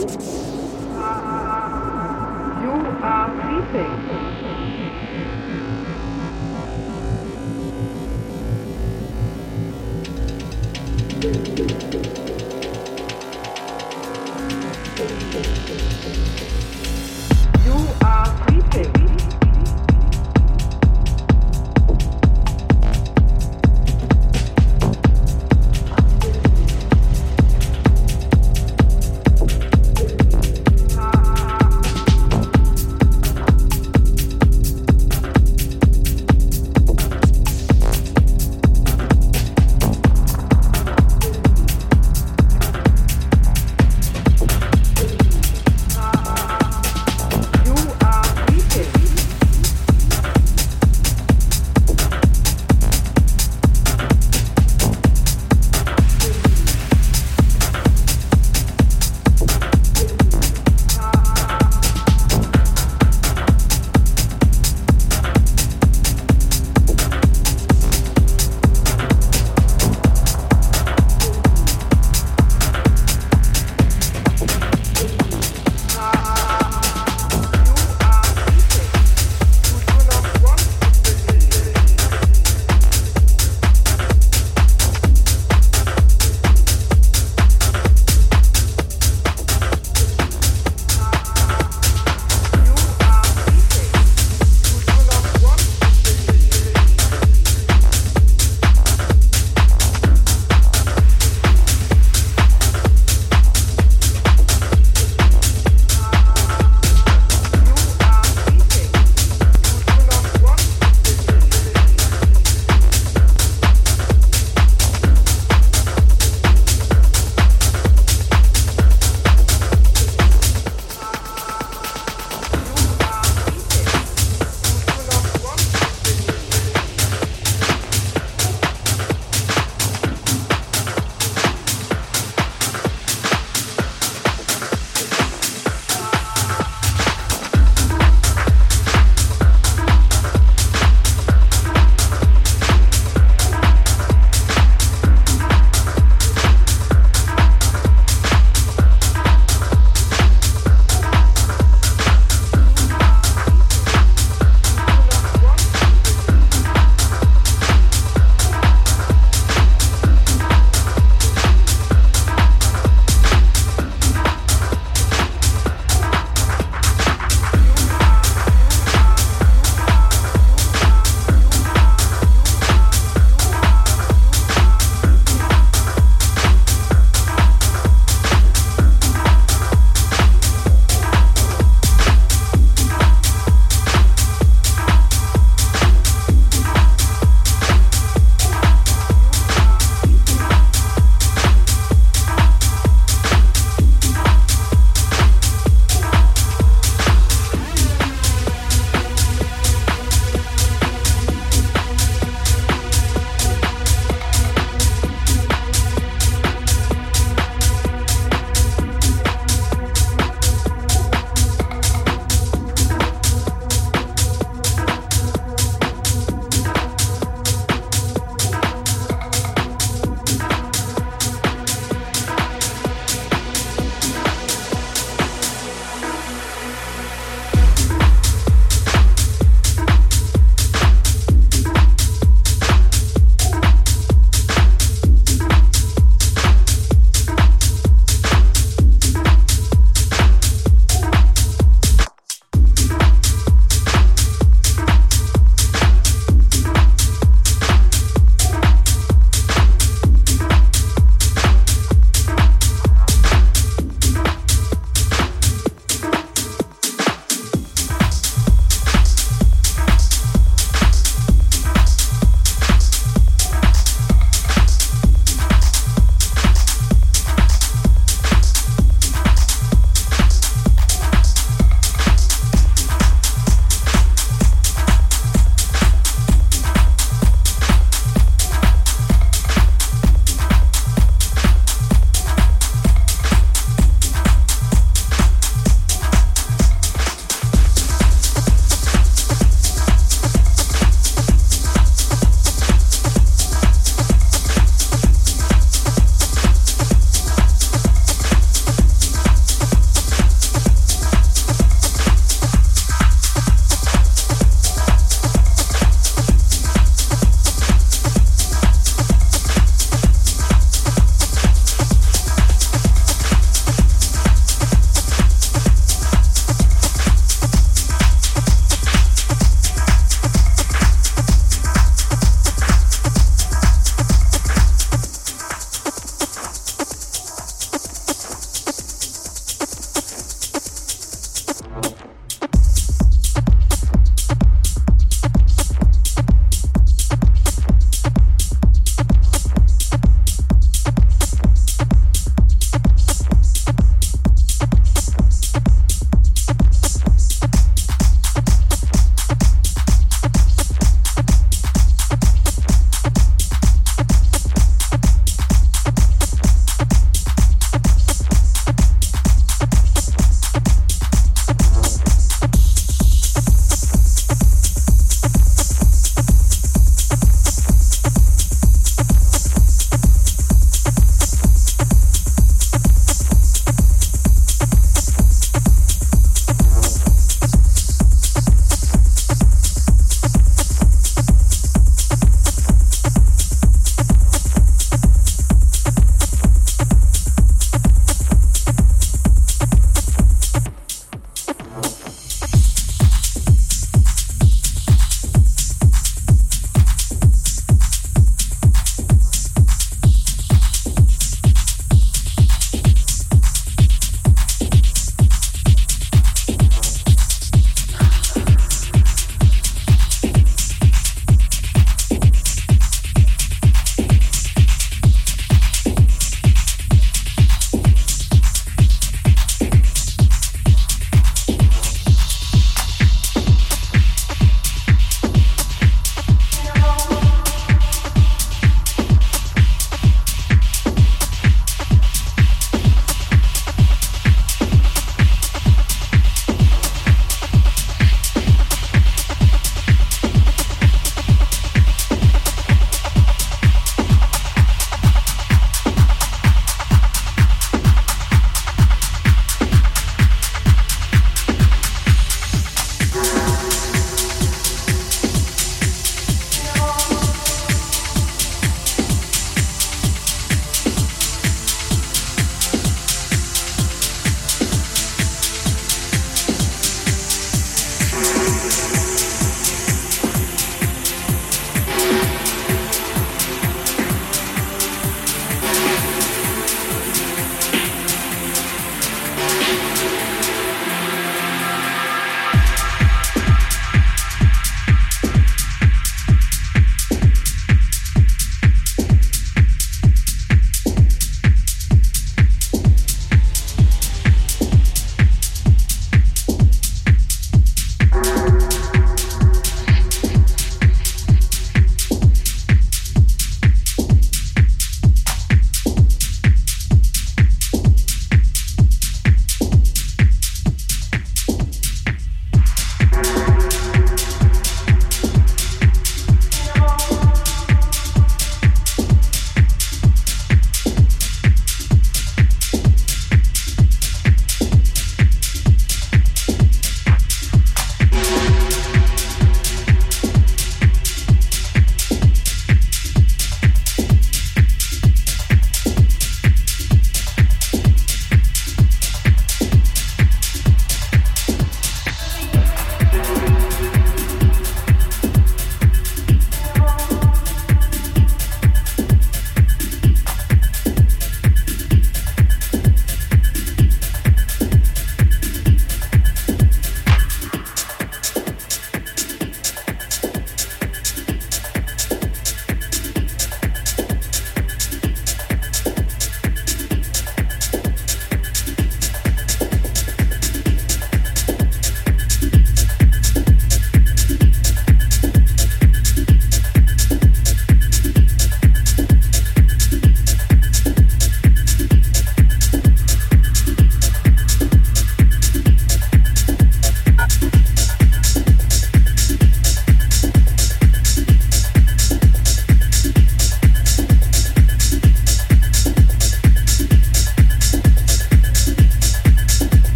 You are sleeping.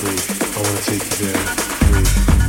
I wanna take you there.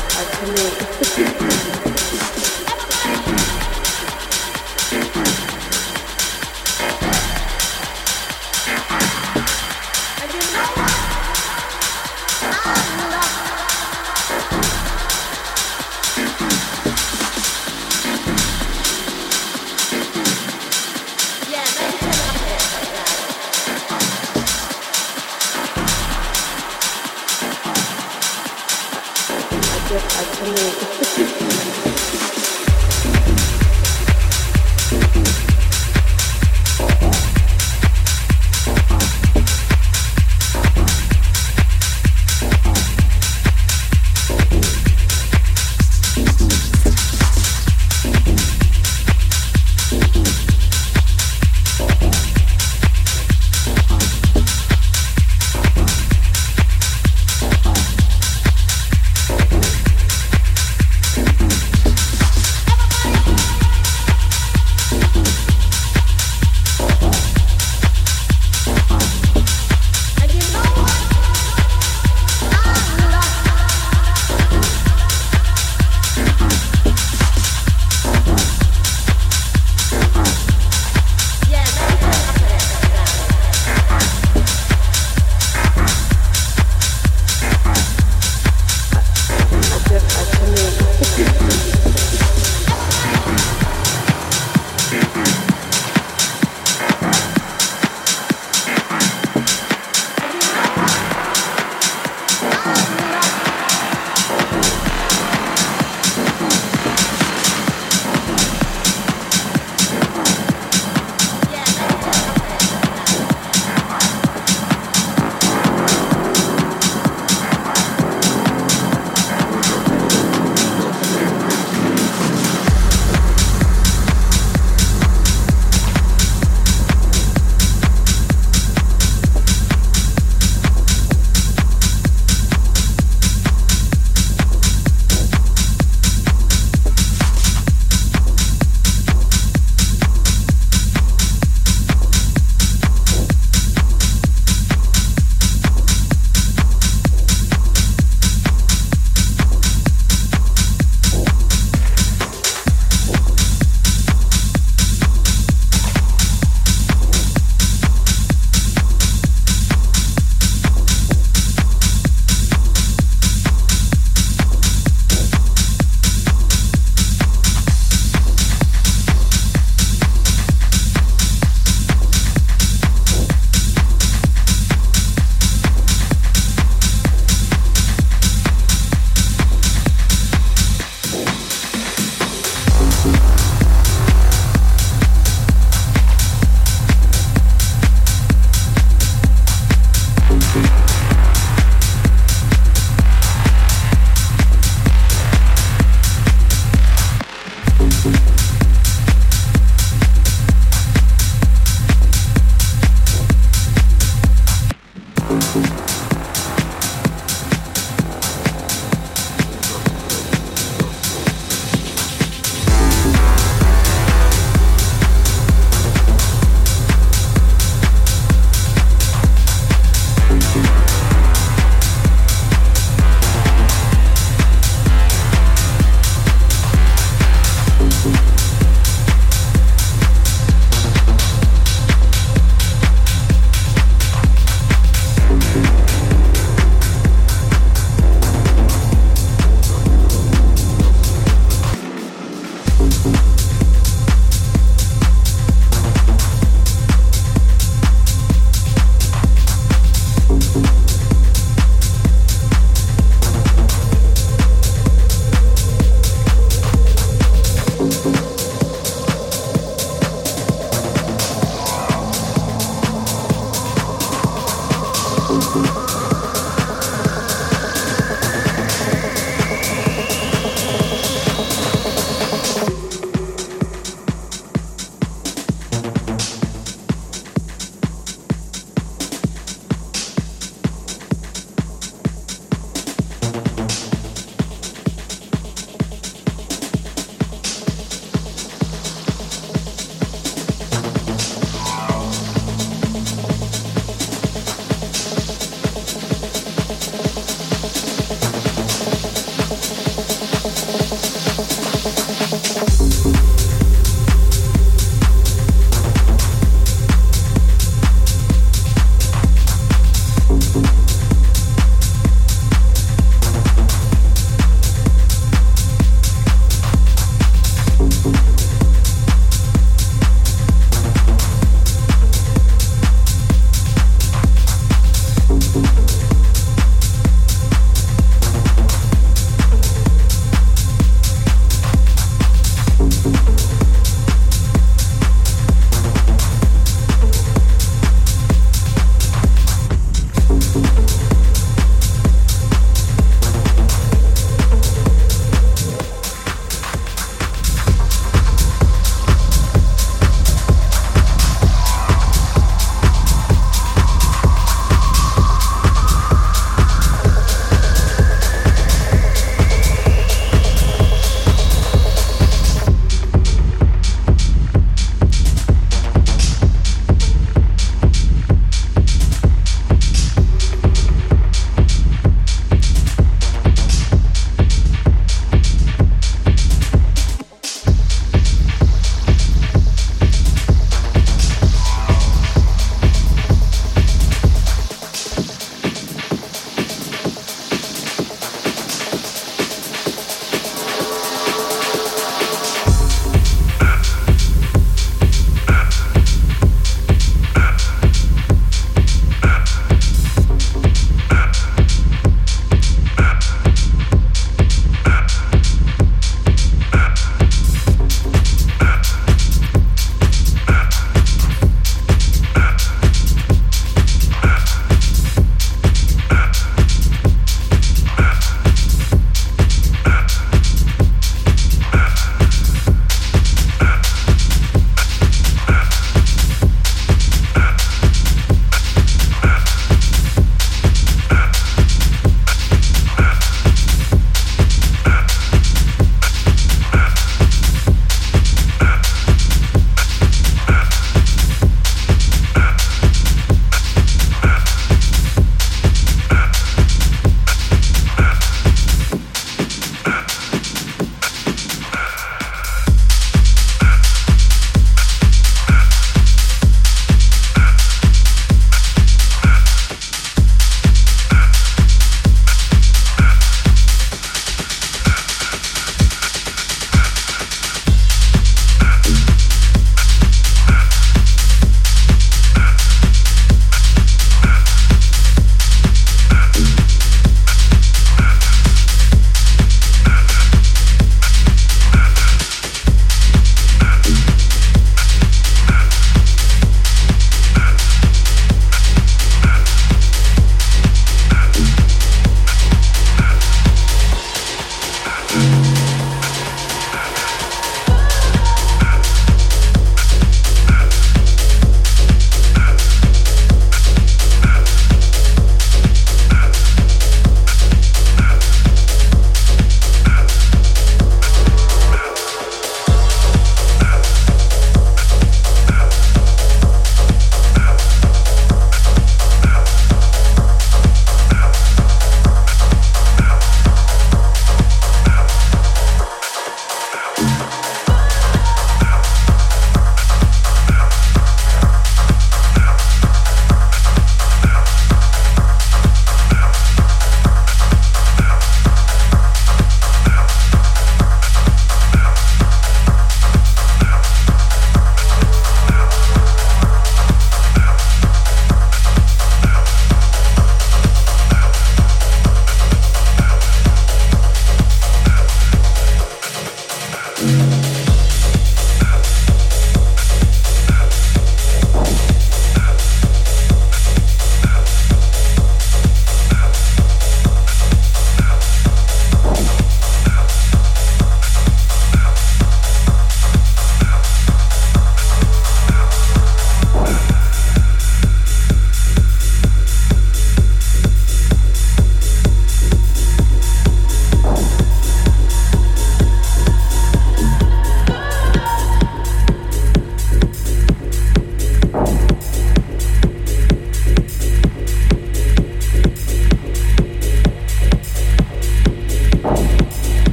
subject are to me.